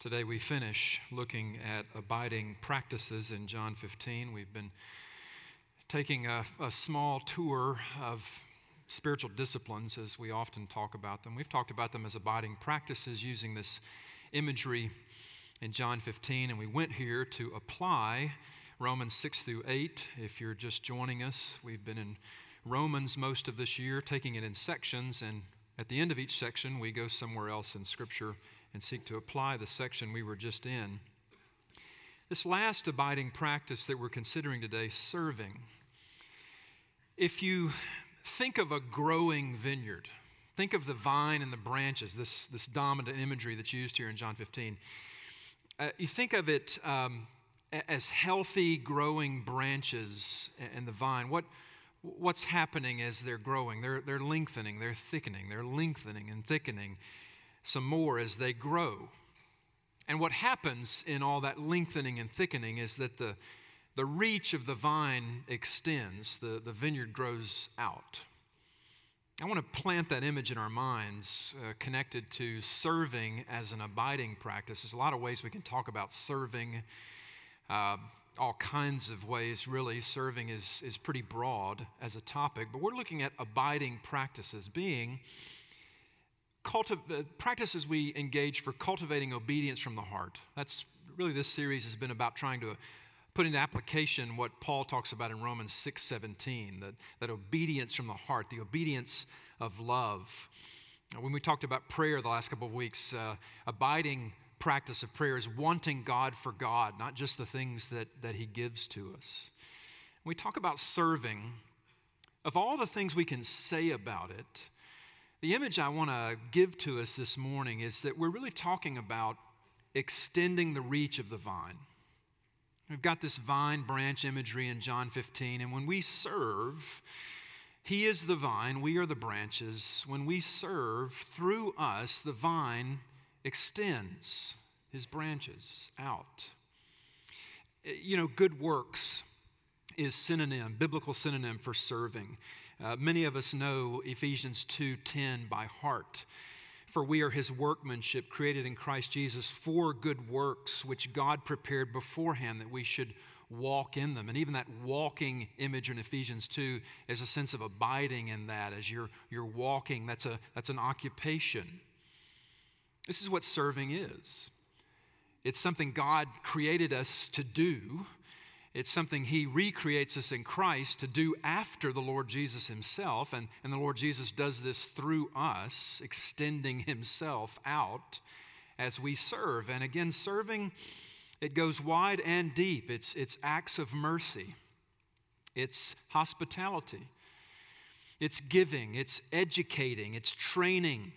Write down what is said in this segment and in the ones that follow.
Today we finish looking at abiding practices in John 15. We've been taking a, a, small tour of spiritual disciplines as we often talk about them. We've talked about them as abiding practices using this imagery in John 15, and we went here to apply Romans 6 through 8. If you're just joining us, we've been in Romans most of this year, taking it in sections, and at the end of each section, we go somewhere else in Scripture and seek to apply the section we were just in. This last abiding practice that we're considering today, serving. If you think of a growing vineyard, think of the vine and the branches, this, this dominant imagery that's used here in John 15. Uh, you think of it um, as healthy, growing branches and the vine. What, what's happening as they're growing? They're, they're lengthening, they're thickening, they're lengthening and thickening some more as they grow. And what happens in all that lengthening and thickening is that the, the reach of the vine extends, the, the vineyard grows out. I want to plant that image in our minds uh, connected to serving as an abiding practice. There's a lot of ways we can talk about serving, uh, all kinds of ways, really. Serving is, is pretty broad as a topic, but we're looking at abiding practices, being cultiv- the practices we engage for cultivating obedience from the heart. That's really this series has been about trying to put into application what Paul talks about in Romans 6:17, that, that obedience from the heart, the obedience of love. When we talked about prayer the last couple of weeks, uh, abiding practice of prayer is wanting God for God, not just the things that, that He gives to us. When we talk about serving, of all the things we can say about it, the image I want to give to us this morning is that we're really talking about extending the reach of the vine. We've got this vine branch imagery in John 15, and when we serve, He is the vine, we are the branches. When we serve, through us, the vine extends His branches out. Eh, you know, good works is synonym, biblical synonym for serving. Uh, many of us know Ephesians 2:10 by heart. For we are his workmanship created in Christ Jesus for good works which God prepared beforehand that we should walk in them. And even that walking image in Ephesians 2 is a sense of abiding in that as you're, you're walking. That's, a, that's an occupation. This is what serving is. It's something God created us to do it's something He recreates us in Christ to do after the Lord Jesus Himself. And, and the Lord Jesus does this through us, extending Himself out as we serve. And again, serving, it goes wide and deep. It's, it's acts of mercy, it's hospitality, it's giving, it's educating, it's training,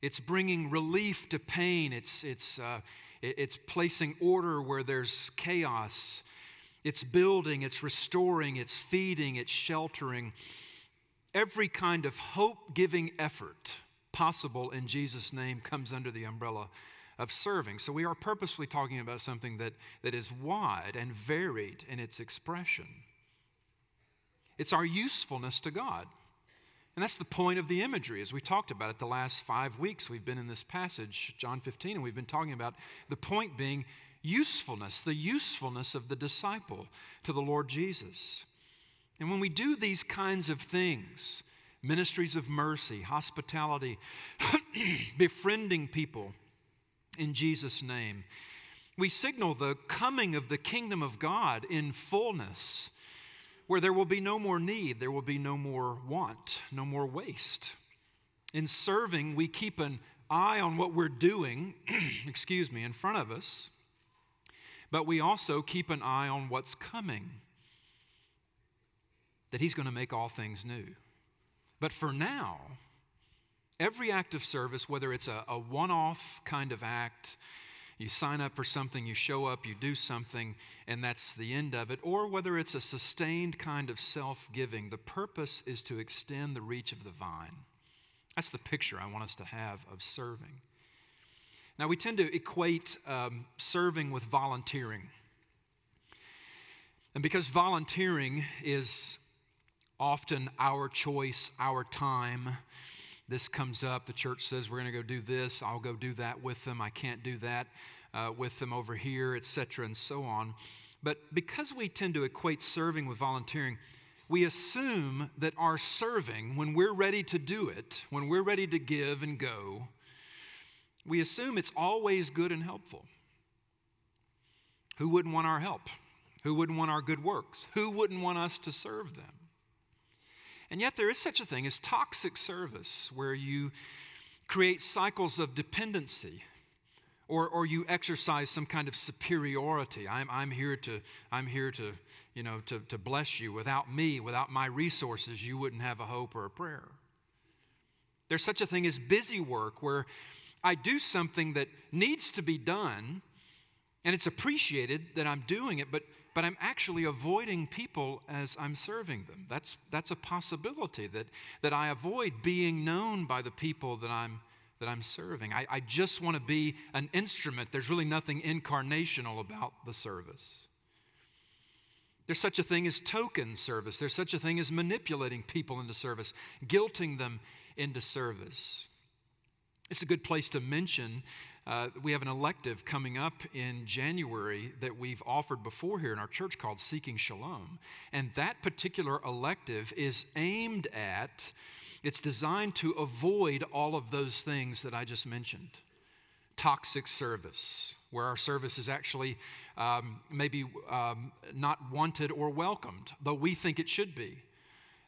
it's bringing relief to pain, it's, it's, uh, it's placing order where there's chaos. It's building, it's restoring, it's feeding, it's sheltering. Every kind of hope giving effort possible in Jesus' name comes under the umbrella of serving. So we are purposely talking about something that, that is wide and varied in its expression. It's our usefulness to God. And that's the point of the imagery, as we talked about it the last five weeks. We've been in this passage, John 15, and we've been talking about the point being usefulness, the usefulness of the disciple to the Lord Jesus. And when we do these kinds of things, ministries of mercy, hospitality, befriending people in Jesus' name, we signal the coming of the kingdom of God in fullness, where there will be no more need, there will be no more want, no more waste. In serving, we keep an eye on what we're doing, excuse me, in front of us but we also keep an eye on what's coming. That He's going to make all things new. But for now, every act of service, whether it's a, a one off kind of act, you sign up for something, you show up, you do something, and that's the end of it, or whether it's a sustained kind of self giving, the purpose is to extend the reach of the vine. That's the picture I want us to have of serving. Now, we tend to equate um, serving with volunteering. And because volunteering is often our choice, our time, this comes up, the church says we're going to go do this, I'll go do that with them. I can't do that uh, with them over here, etc., and so on. But because we tend to equate serving with volunteering, we assume that our serving, when we're ready to do it, when we're ready to give and go, we assume it's always good and helpful. Who wouldn't want our help? Who wouldn't want our good works? Who wouldn't want us to serve them? And yet, there is such a thing as toxic service, where you create cycles of dependency or, or you exercise some kind of superiority. I'm, I'm here to, I'm here to, you know, to, to bless you. Without me, without my resources, you wouldn't have a hope or a prayer. There's such a thing as busy work where I do something that needs to be done, and it's appreciated that I'm doing it, but, but I'm actually avoiding people as I'm serving them. That's, that's a possibility that, that I avoid being known by the people that I'm that I'm serving. I, I just want to be an instrument. There's really nothing incarnational about the service. There's such a thing as token service. There's such a thing as manipulating people into service, guilting them into service. It's a good place to mention. Uh, we have an elective coming up in January that we've offered before here in our church called Seeking Shalom. And that particular elective is aimed at it's designed to avoid all of those things that I just mentioned. Toxic service, where our service is actually um, maybe um, not wanted or welcomed, though we think it should be.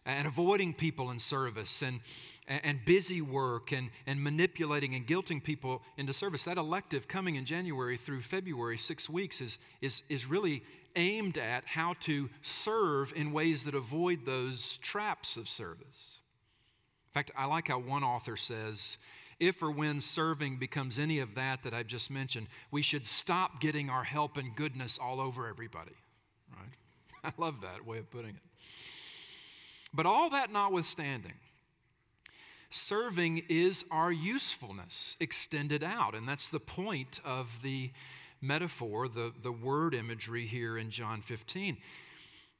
And avoiding people in service and, and busy work and, and manipulating and guilting people into service. That elective coming in January through February, six weeks, is, is, is really aimed at how to serve in ways that avoid those traps of service. In fact, I like how one author says, if or when serving becomes any of that that I've just mentioned, we should stop getting our help and goodness all over everybody. Right? I love that way of putting it. But all that notwithstanding, serving is our usefulness extended out. And that's the point of the metaphor, the, the word imagery here in John 15.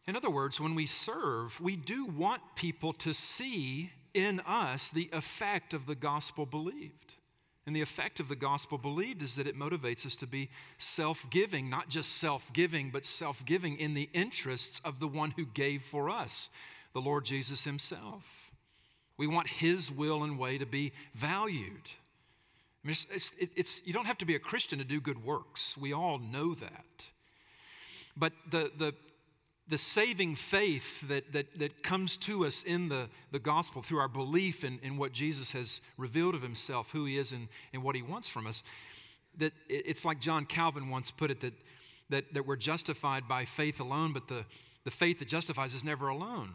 In other words, when we serve, we do want people to see in us the effect of the gospel believed. And the effect of the gospel believed is that it motivates us to be self giving, not just self giving, but self giving in the interests of the one who gave for us, the Lord Jesus Himself. We want His will and way to be valued. I mean, it's, it's, it's, you don't have to be a Christian to do good works. We all know that. But the, the, the saving faith that, that, that comes to us in the, the gospel through our belief in, in what Jesus has revealed of himself, who he is, and, and what he wants from us, that it's like John Calvin once put it that, that, that we're justified by faith alone, but the, the faith that justifies is never alone.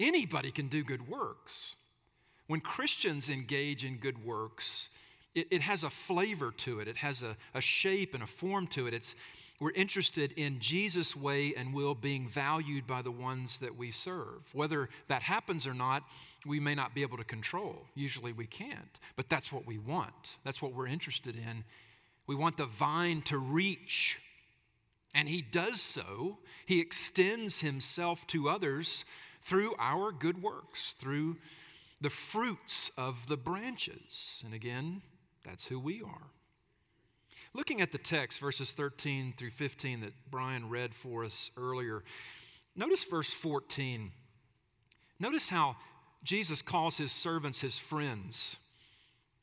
Anybody can do good works. When Christians engage in good works, it, it has a flavor to it, it has a, a shape and a form to it. It's, we're interested in Jesus' way and will being valued by the ones that we serve. Whether that happens or not, we may not be able to control. Usually we can't, but that's what we want. That's what we're interested in. We want the vine to reach, and He does so. He extends Himself to others through our good works, through the fruits of the branches. And again, that's who we are. Looking at the text, verses 13 through 15 that Brian read for us earlier, notice verse 14. Notice how Jesus calls his servants his friends.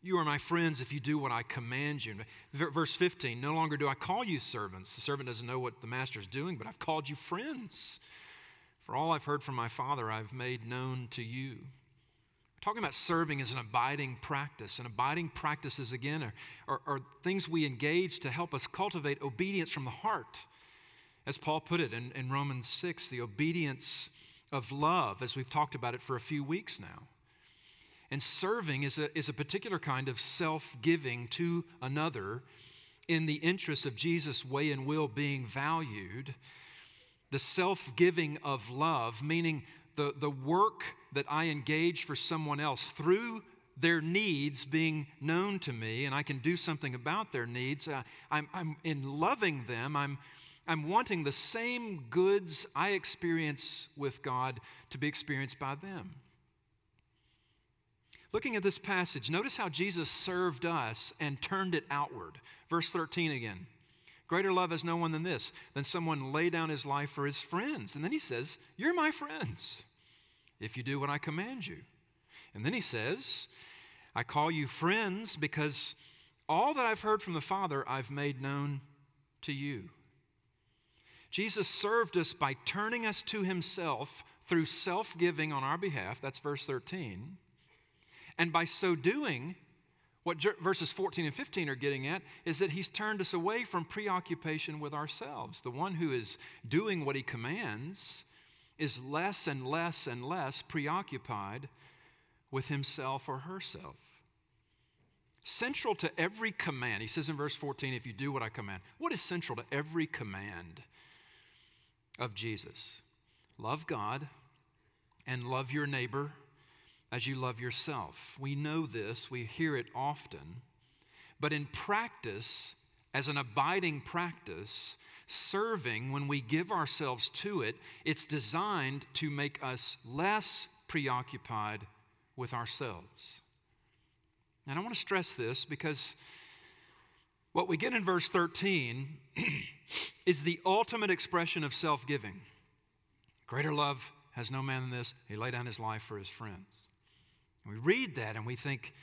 You are my friends if you do what I command you. Verse 15, no longer do I call you servants. The servant doesn't know what the master is doing, but I've called you friends. For all I've heard from my Father, I've made known to you talking about serving as an abiding practice. And abiding practices, again, are, are, are, things we engage to help us cultivate obedience from the heart. As Paul put it in, in Romans 6, the obedience of love, as we've talked about it for a few weeks now. And serving is a, is a particular kind of self giving to another in the interest of Jesus' way and will being valued. The self giving of love, meaning the, the work that I engage for someone else through their needs being known to me, and I can do something about their needs. Uh, I'm, I'm in loving them, I'm, I'm wanting the same goods I experience with God to be experienced by them. Looking at this passage, notice how Jesus served us and turned it outward. Verse 13 again. Greater love has no one than this, than someone lay down his life for his friends. And then he says, You're my friends if you do what I command you. And then he says, I call you friends because all that I've heard from the Father I've made known to you. Jesus served us by turning us to himself through self giving on our behalf. That's verse 13. And by so doing, what verses 14 and 15 are getting at is that he's turned us away from preoccupation with ourselves. The one who is doing what he commands is less and less and less preoccupied with himself or herself. Central to every command, he says in verse 14, if you do what I command. What is central to every command of Jesus? Love God and love your neighbor as you love yourself. We know this, we hear it often. But in practice, as an abiding practice, serving, when we give ourselves to it, it's designed to make us less preoccupied with ourselves. And I want to stress this because what we get in verse 13 is the ultimate expression of self giving. Greater love has no man than this. He laid down his life for his friends. We read that and we think,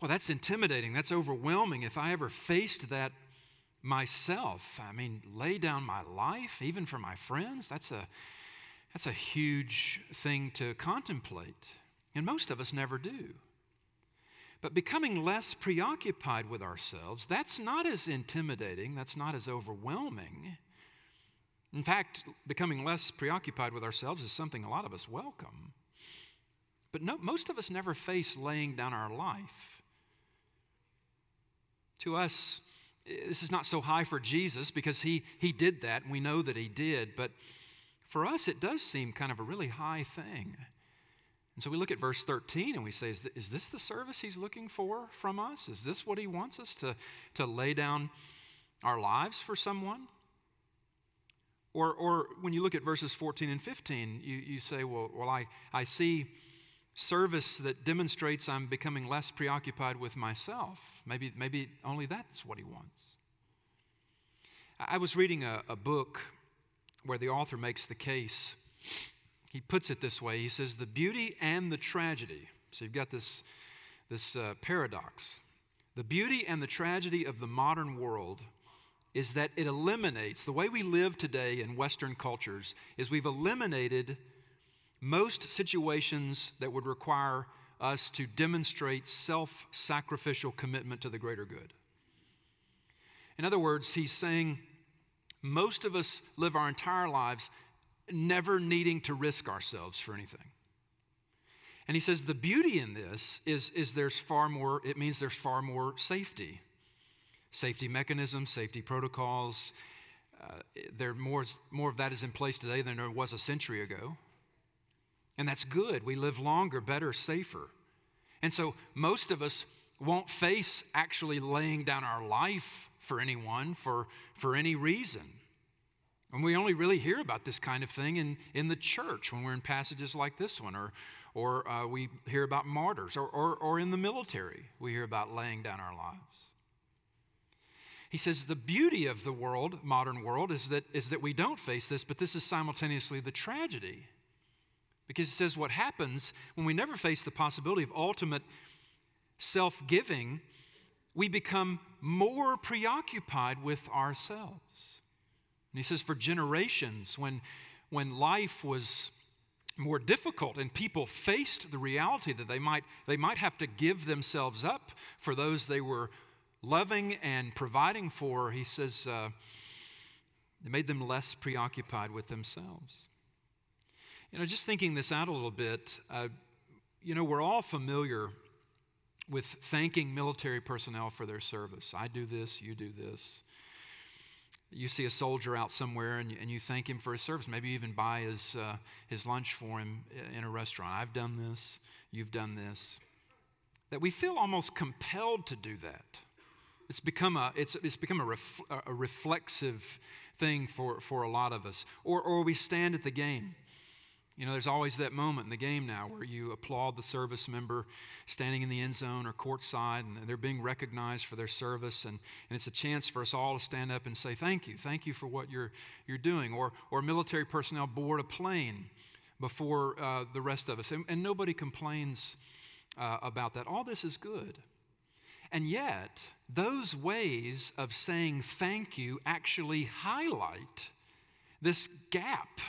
well, that's intimidating. That's overwhelming. If I ever faced that myself, I mean, lay down my life, even for my friends, that's a, that's a huge thing to contemplate. And most of us never do. But becoming less preoccupied with ourselves, that's not as intimidating, that's not as overwhelming. In fact, becoming less preoccupied with ourselves is something a lot of us welcome. But no, most of us never face laying down our life. To us, this is not so high for Jesus because he, he did that, and we know that he did. But for us, it does seem kind of a really high thing. And so we look at verse 13 and we say, is, is this the service he's looking for from us? Is this what he wants us to, to lay down our lives for someone? Or, or when you look at verses 14 and 15, you, you say, well, well I, I see service that demonstrates I'm becoming less preoccupied with myself. Maybe, maybe only that's what he wants. I was reading a, a book where the author makes the case. He puts it this way He says, The beauty and the tragedy. So you've got this, this uh, paradox. The beauty and the tragedy of the modern world is that it eliminates the way we live today in Western cultures, is we've eliminated most situations that would require us to demonstrate self sacrificial commitment to the greater good. In other words, he's saying most of us live our entire lives never needing to risk ourselves for anything. And he says the beauty in this is, is there's far more, it means there's far more safety. Safety mechanisms, safety protocols. Uh, there more, more of that is in place today than there was a century ago. And that's good. We live longer, better, safer. And so most of us won't face actually laying down our life for anyone for, for any reason. And we only really hear about this kind of thing in, in the church when we're in passages like this one, or, or uh, we hear about martyrs, or, or, or in the military, we hear about laying down our lives. He says the beauty of the world, modern world, is that, is that we don't face this, but this is simultaneously the tragedy because it says what happens when we never face the possibility of ultimate self giving, we become more preoccupied with ourselves. And he says, for generations, when, when life was more difficult and people faced the reality that they might, they might have to give themselves up for those they were loving and providing for, he says, uh, it made them less preoccupied with themselves. You know, just thinking this out a little bit, uh, you know, we're all familiar with thanking military personnel for their service. I do this, you do this. You see a soldier out somewhere and and you thank him for his service. Maybe even buy his, uh, his lunch for him in a restaurant. I've done this, you've done this. That we feel almost compelled to do that. It's become a, it's, it's become a, ref, a reflexive thing for, for a lot of us. Or, or we stand at the game You know, there's always that moment in the game now where you applaud the service member standing in the end zone or courtside and they're being recognized for their service. And, and it's a chance for us all to stand up and say, Thank you. Thank you for what you're, you're doing. Or, or military personnel board a plane before uh, the rest of us. And, and nobody complains uh, about that. All this is good. And yet, those ways of saying thank you actually highlight this gap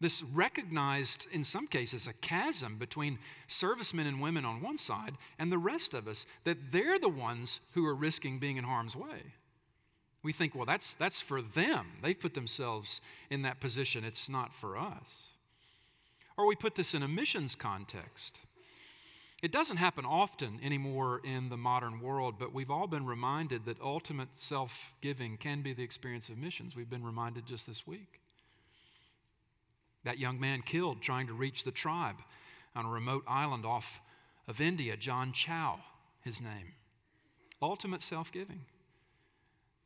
this recognized, in some cases, a chasm between servicemen and women on one side and the rest of us, that they're the ones who are risking being in harm's way. We think, well, that's, that's for them. They've put themselves in that position. It's not for us. Or we put this in a missions context. It doesn't happen often anymore in the modern world, but we've all been reminded that ultimate self giving can be the experience of missions. We've been reminded just this week. That young man killed trying to reach the tribe on a remote island off of India, John Chau, his name. Ultimate self giving.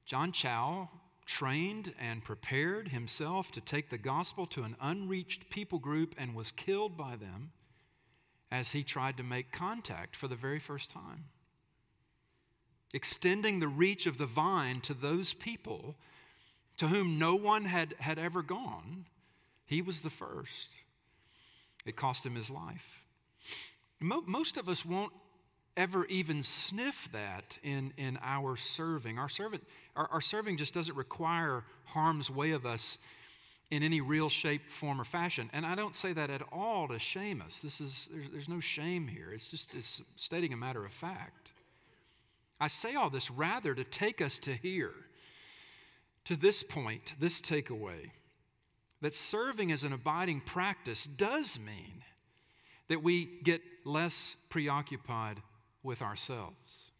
John Chau trained and prepared himself to take the gospel to an unreached people group and was killed by them as he tried to make contact for the very first time. Extending the reach of the vine to those people to whom no one had, had ever gone he was the first. It cost him his life. Most of us won't ever even sniff that in, in our serving. Our, servant, our, our serving just doesn't require harm's way of us in any real shape, form, or fashion. And I don't say that at all to shame us. This is, there's, there's no shame here. It's just it's stating a matter of fact. I say all this rather to take us to here, to this point, this takeaway that serving as an abiding practice does mean that we get less preoccupied with ourselves.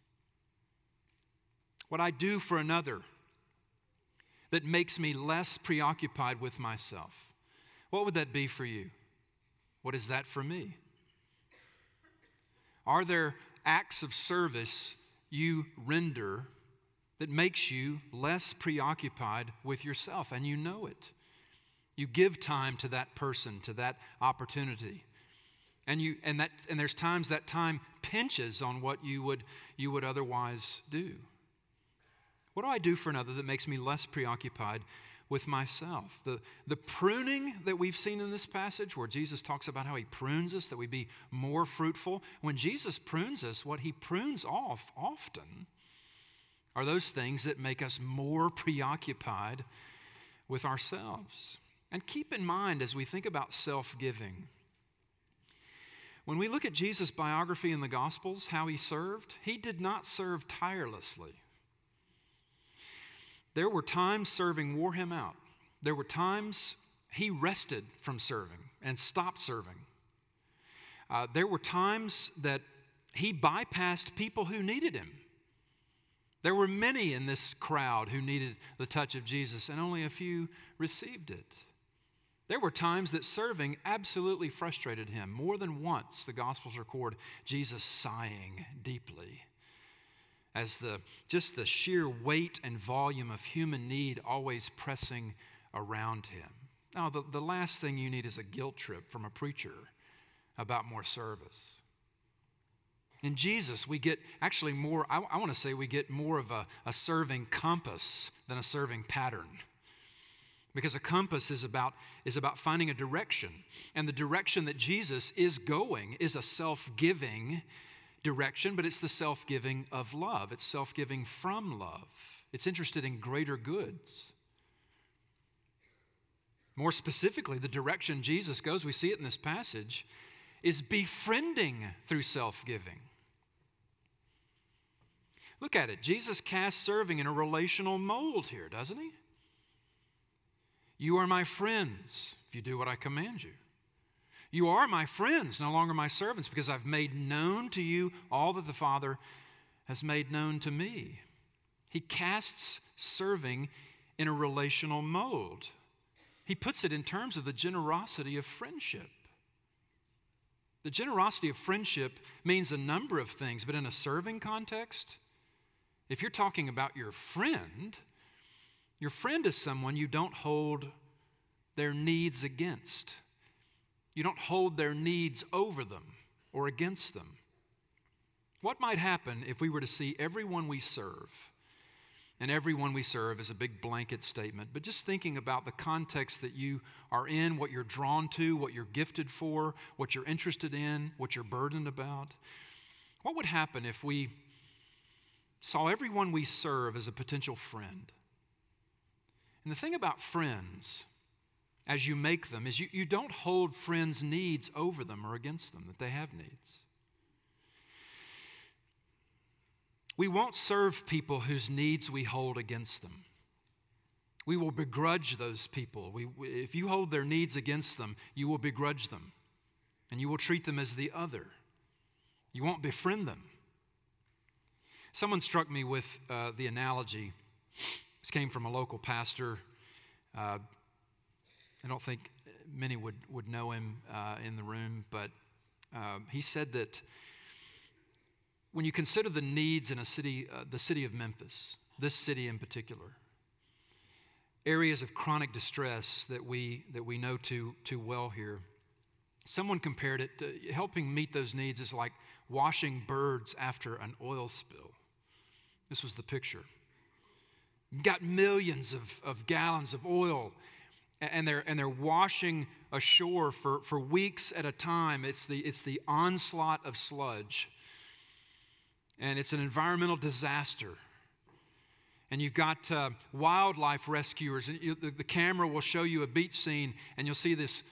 What I do for another that makes me less preoccupied with myself. What would that be for you? What is that for me? Are there acts of service you render that makes you less preoccupied with yourself and you know it? You give time to that person, to that opportunity. And, you, and, that, and there's times that time pinches on what you would, you would otherwise do. What do I do for another that makes me less preoccupied with myself? The, the pruning that we've seen in this passage, where Jesus talks about how he prunes us, that we be more fruitful. When Jesus prunes us, what he prunes off often are those things that make us more preoccupied with ourselves. And keep in mind as we think about self giving, when we look at Jesus' biography in the Gospels, how he served, he did not serve tirelessly. There were times serving wore him out. There were times he rested from serving and stopped serving. Uh, there were times that he bypassed people who needed him. There were many in this crowd who needed the touch of Jesus, and only a few received it. There were times that serving absolutely frustrated him. More than once, the Gospels record Jesus sighing deeply as the, just the sheer weight and volume of human need always pressing around him. Now, the, the last thing you need is a guilt trip from a preacher about more service. In Jesus, we get actually more, I, I want to say we get more of a, a serving compass than a serving pattern because a compass is about, is about finding a direction. And the direction that Jesus is going is a self giving direction, but it's the self giving of love. It's self giving from love. It's interested in greater goods. More specifically, the direction Jesus goes, we see it in this passage, is befriending through self giving. Look at it. Jesus casts serving in a relational mold here, doesn't he? You are my friends if you do what I command you. You are my friends, no longer my servants, because I've made known to you all that the Father has made known to me. He casts serving in a relational mode. He puts it in terms of the generosity of friendship. The generosity of friendship means a number of things, but in a serving context, if you're talking about your friend, your friend is someone you don't hold their needs against. You don't hold their needs over them or against them. What might happen if we were to see everyone we serve, and everyone we serve is a big blanket statement, but just thinking about the context that you are in, what you're drawn to, what you're gifted for, what you're interested in, what you're burdened about? What would happen if we saw everyone we serve as a potential friend? And the thing about friends, as you make them, is you, you don't hold friends' needs over them or against them, that they have needs. We won't serve people whose needs we hold against them. We will begrudge those people. We, if you hold their needs against them, you will begrudge them and you will treat them as the other. You won't befriend them. Someone struck me with uh, the analogy. This came from a local pastor. Uh, I don't think many would, would know him uh, in the room, but um, he said that when you consider the needs in a city, uh, the city of Memphis, this city in particular, areas of chronic distress that we, that we know too, too well here, someone compared it to helping meet those needs is like washing birds after an oil spill. This was the picture. Got millions of, of gallons of oil, and they're, and they're washing ashore for, for weeks at a time. It's the, it's the onslaught of sludge and it's an environmental disaster. And you've got uh, wildlife rescuers. And you, the, the camera will show you a beach scene, and you'll see this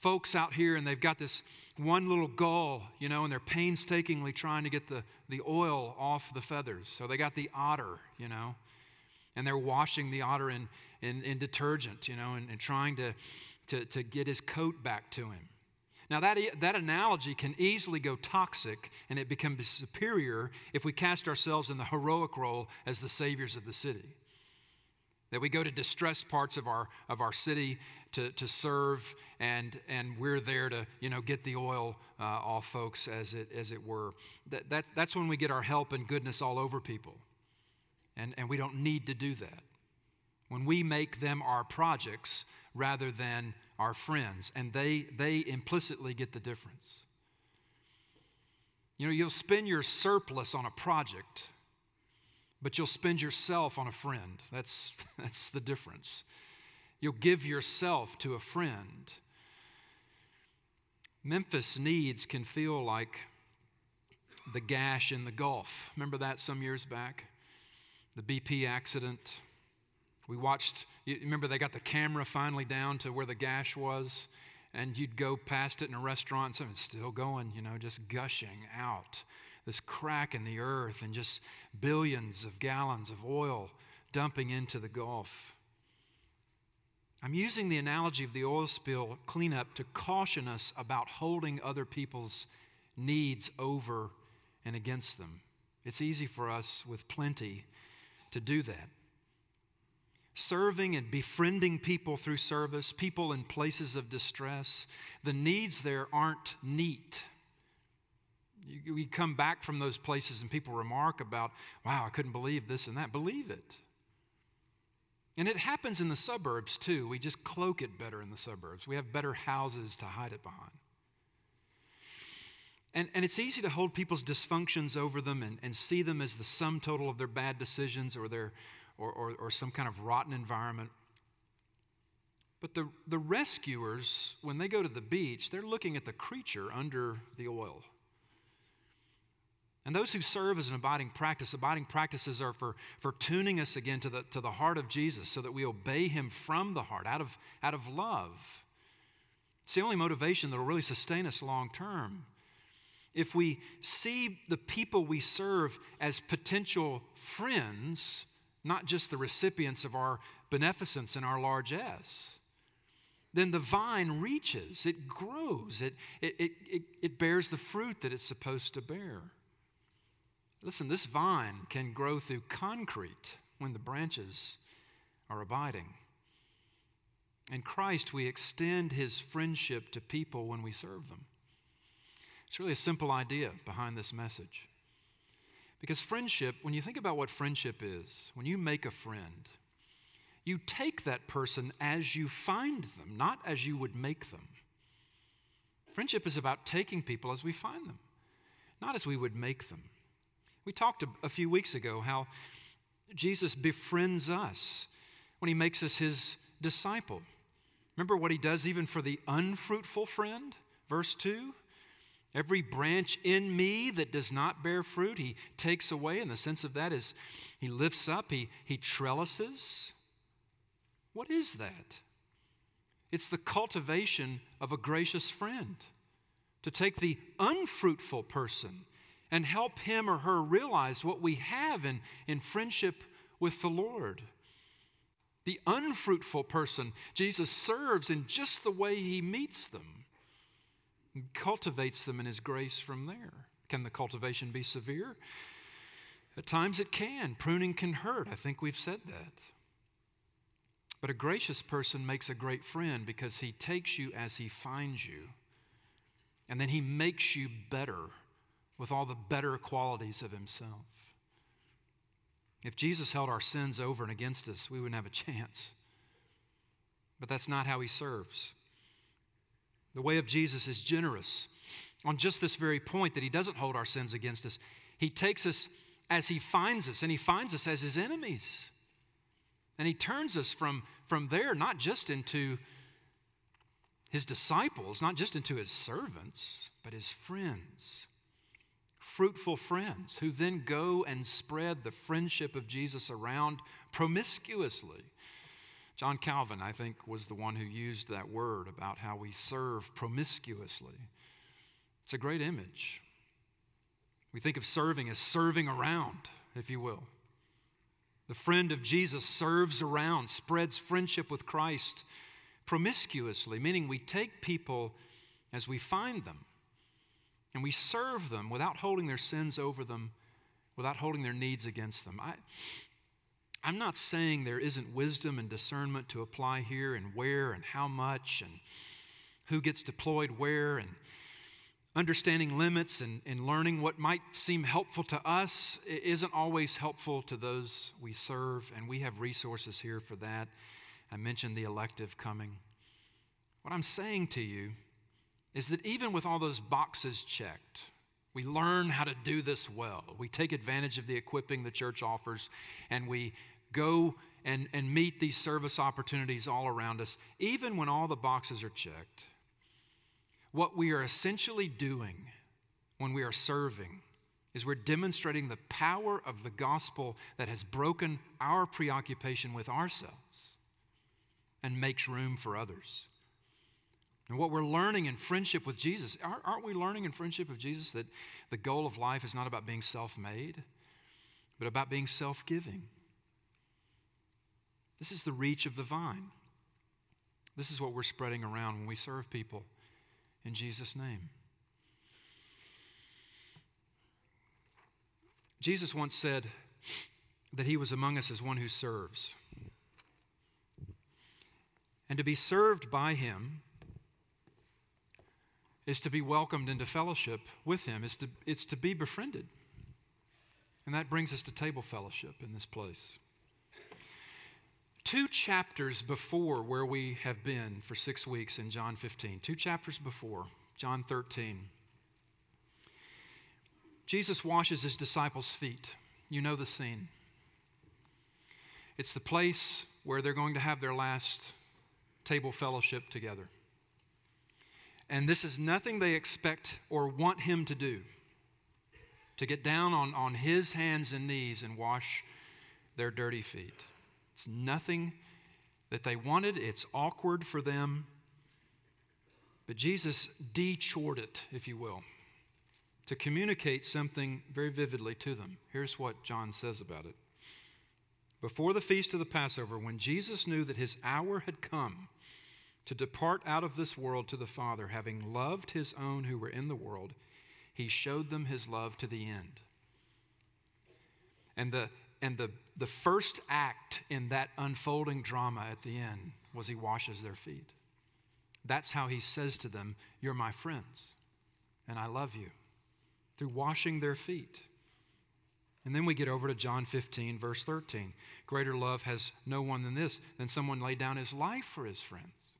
folks out here, and they've got this one little gull, you know, and they're painstakingly trying to get the, the oil off the feathers. So they got the otter, you know, and they're washing the otter in, in, in detergent, you know, and, and trying to, to, to get his coat back to him. Now, that, that analogy can easily go toxic and it becomes superior if we cast ourselves in the heroic role as the saviors of the city. That we go to distressed parts of our, of our city to, to serve, and, and we're there to you know, get the oil uh, off folks, as it, as it were. That, that, that's when we get our help and goodness all over people. And, and we don't need to do that. When we make them our projects rather than our friends, and they, they implicitly get the difference. You know, you'll spend your surplus on a project, but you'll spend yourself on a friend. That's, that's the difference. You'll give yourself to a friend. Memphis needs can feel like the gash in the Gulf. Remember that some years back? The BP accident. We watched, you remember they got the camera finally down to where the gash was, and you'd go past it in a restaurant, and it's still going, you know, just gushing out. This crack in the earth, and just billions of gallons of oil dumping into the Gulf. I'm using the analogy of the oil spill cleanup to caution us about holding other people's needs over and against them. It's easy for us with plenty to do that serving and befriending people through service, people in places of distress, the needs there aren't neat. You, we come back from those places and people remark about, wow, I couldn't believe this and that. Believe it. And it happens in the suburbs too. We just cloak it better in the suburbs. We have better houses to hide it behind. And, and it's easy to hold people's dysfunctions over them and, and see them as the sum total of their bad decisions or their, or, or, or some kind of rotten environment. But the, the rescuers, when they go to the beach, they're looking at the creature under the oil. And those who serve as an abiding practice, abiding practices are for, for tuning us again to the, to the heart of Jesus so that we obey him from the heart, out of, out of love. It's the only motivation that will really sustain us long term. If we see the people we serve as potential friends, not just the recipients of our beneficence and our largesse, then the vine reaches, it grows, it, it, it, it, bears the fruit that it's supposed to bear. Listen, this vine can grow through concrete when the branches are abiding. In Christ, we extend his friendship to people when we serve them. It's really a simple idea behind this message. Because friendship, when you think about what friendship is, when you make a friend, you take that person as you find them, not as you would make them. Friendship is about taking people as we find them, not as we would make them. We talked a, few weeks ago how Jesus befriends us when he makes us his disciple. Remember what he does even for the unfruitful friend? Verse 2 Every branch in me that does not bear fruit, he takes away. And the sense of that is he lifts up, he, he trellises. What is that? It's the cultivation of a gracious friend. To take the unfruitful person and help him or her realize what we have in, in friendship with the Lord. The unfruitful person, Jesus serves in just the way he meets them cultivates them in his grace from there. Can the cultivation be severe? At times it can. Pruning can hurt. I think we've said that. But a gracious person makes a great friend because he takes you as he finds you. And then he makes you better with all the better qualities of himself. If Jesus held our sins over and against us, we wouldn't have a chance. But that's not how he serves. The way of Jesus is generous on just this very point that he doesn't hold our sins against us. He takes us as he finds us, and he finds us as his enemies. And he turns us from, from there, not just into his disciples, not just into his servants, but his friends fruitful friends who then go and spread the friendship of Jesus around promiscuously. John Calvin, I think, was the one who used that word about how we serve promiscuously. It's a great image. We think of serving as serving around, if you will. The friend of Jesus serves around, spreads friendship with Christ promiscuously, meaning we take people as we find them and we serve them without holding their sins over them, without holding their needs against them. I, I'm not saying there isn't wisdom and discernment to apply here and where and how much and who gets deployed where and understanding limits and, and learning what might seem helpful to us isn't always helpful to those we serve, and we have resources here for that. I mentioned the elective coming. What I'm saying to you is that even with all those boxes checked, we learn how to do this well. We take advantage of the equipping the church offers and we go and, and meet these service opportunities all around us, even when all the boxes are checked. What we are essentially doing when we are serving is we're demonstrating the power of the gospel that has broken our preoccupation with ourselves and makes room for others. And what we're learning in friendship with Jesus, aren't we learning in friendship with Jesus that the goal of life is not about being self made, but about being self giving? This is the reach of the vine. This is what we're spreading around when we serve people in Jesus' name. Jesus once said that he was among us as one who serves. And to be served by him is to be welcomed into fellowship with Him, it's to, it's to be befriended. And that brings us to table fellowship in this place. Two chapters before where we have been for six weeks in John 15, two chapters before, John 13, Jesus washes his disciples' feet. You know the scene. It's the place where they're going to have their last table fellowship together. And this is nothing they expect or want him to do to get down on, on his hands and knees and wash their dirty feet. It's nothing that they wanted, it's awkward for them. But Jesus detoured it, if you will, to communicate something very vividly to them. Here's what John says about it. Before the feast of the Passover, when Jesus knew that his hour had come, to depart out of this world to the Father, having loved his own who were in the world, he showed them his love to the end. And the and the, the first act in that unfolding drama at the end was he washes their feet. That's how he says to them, You're my friends, and I love you, through washing their feet. And then we get over to John 15, verse 13. Greater love has no one than this, than someone laid down his life for his friends.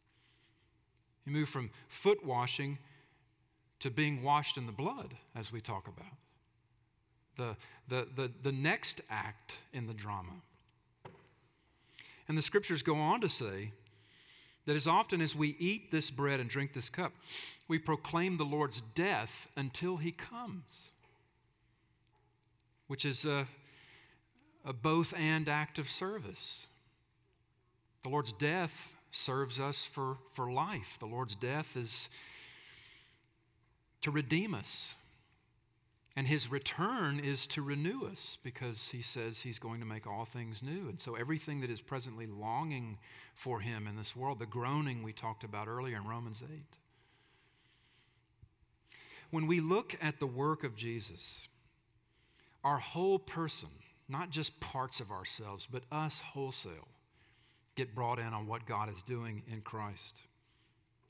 He moved from foot washing to being washed in the blood, as we talk about. The, the, the, the next act in the drama. And the scriptures go on to say that as often as we eat this bread and drink this cup, we proclaim the Lord's death until he comes, which is a, a both and act of service. The Lord's death serves us for, for life, the Lord's death is to redeem us. And his return is to renew us because he says he's going to make all things new. And so everything that is presently longing for him in this world, the groaning we talked about earlier in Romans 8. When we look at the work of Jesus, our whole person, not just parts of ourselves, but us wholesale, get brought in on what God is doing in Christ.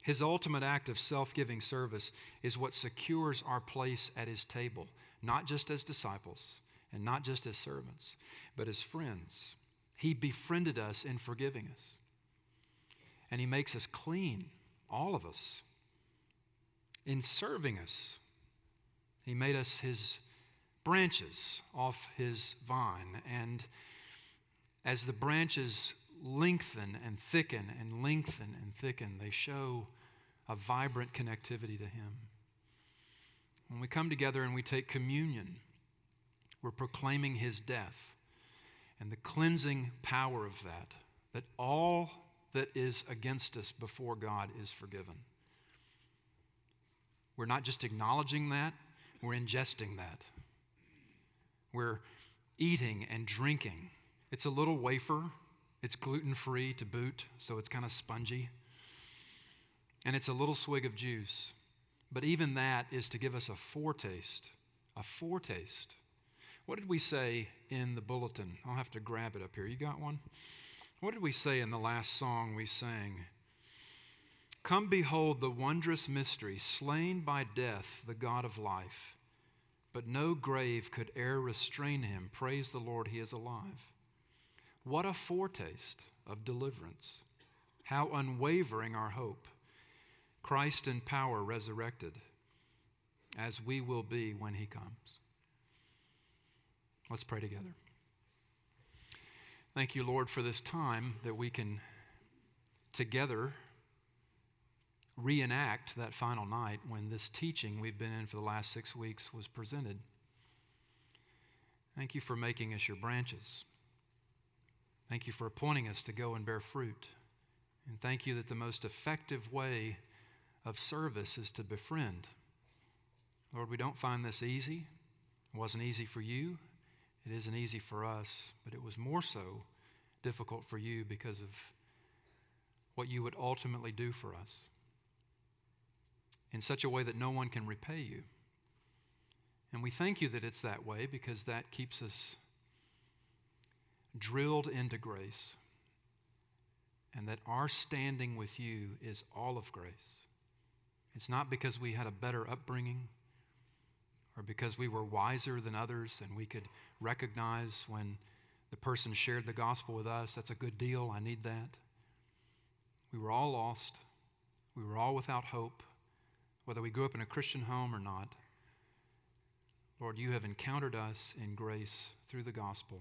His ultimate act of self giving service is what secures our place at His table, not just as disciples and not just as servants, but as friends. He befriended us in forgiving us. And He makes us clean, all of us, in serving us. He made us His branches off His vine. And as the branches lengthen and thicken and lengthen and thicken, they show a vibrant connectivity to Him. When we come together and we take communion, we're proclaiming His death and the cleansing power of that, that all that is against us before God is forgiven. We're not just acknowledging that, we're ingesting that. We're eating and drinking. It's a little wafer, it's gluten free to boot, so it's kind of spongy and it's a little swig of juice. But even that is to give us a foretaste, a foretaste. What did we say in the bulletin? I'll have to grab it up here. You got one? What did we say in the last song we sang? Come behold the wondrous mystery, slain by death, the God of life. But no grave could e'er restrain him. Praise the Lord, he is alive. What a foretaste of deliverance. How unwavering our hope. Christ in power resurrected, as we will be when he comes. Let's pray together. Thank you, Lord, for this time that we can together reenact that final night when this teaching we've been in for the last six weeks was presented. Thank you for making us your branches. Thank you for appointing us to go and bear fruit. And thank you that the most effective way of service is to befriend. Lord, we don't find this easy. It wasn't easy for you. It isn't easy for us, but it was more so difficult for you because of what you would ultimately do for us in such a way that no one can repay you. And we thank you that it's that way because that keeps us drilled into grace and that our standing with you is all of grace. It's not because we had a better upbringing or because we were wiser than others and we could recognize when the person shared the gospel with us, that's a good deal, I need that. We were all lost. We were all without hope, whether we grew up in a Christian home or not. Lord, you have encountered us in grace through the gospel.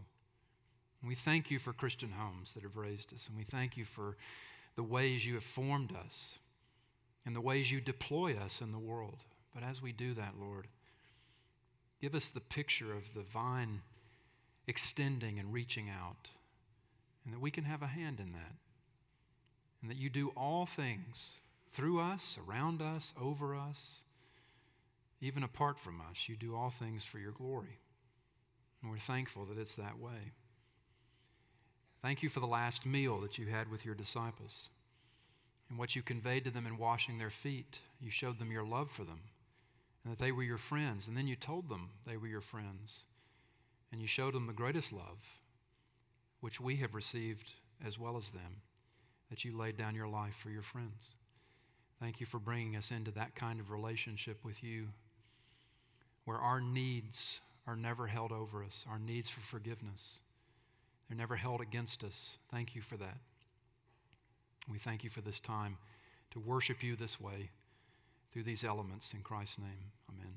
And we thank you for Christian homes that have raised us, and we thank you for the ways you have formed us and the ways you deploy us in the world. But as we do that, Lord, give us the picture of the vine extending and reaching out, and that we can have a hand in that. And that you do all things through us, around us, over us, even apart from us. You do all things for your glory. And we're thankful that it's that way. Thank you for the last meal that you had with your disciples and what you conveyed to them in washing their feet. You showed them your love for them and that they were your friends. And then you told them they were your friends. And you showed them the greatest love, which we have received as well as them, that you laid down your life for your friends. Thank you for bringing us into that kind of relationship with you where our needs are never held over us, our needs for forgiveness. They're never held against us. Thank you for that. We thank you for this time to worship you this way through these elements. In Christ's name, amen.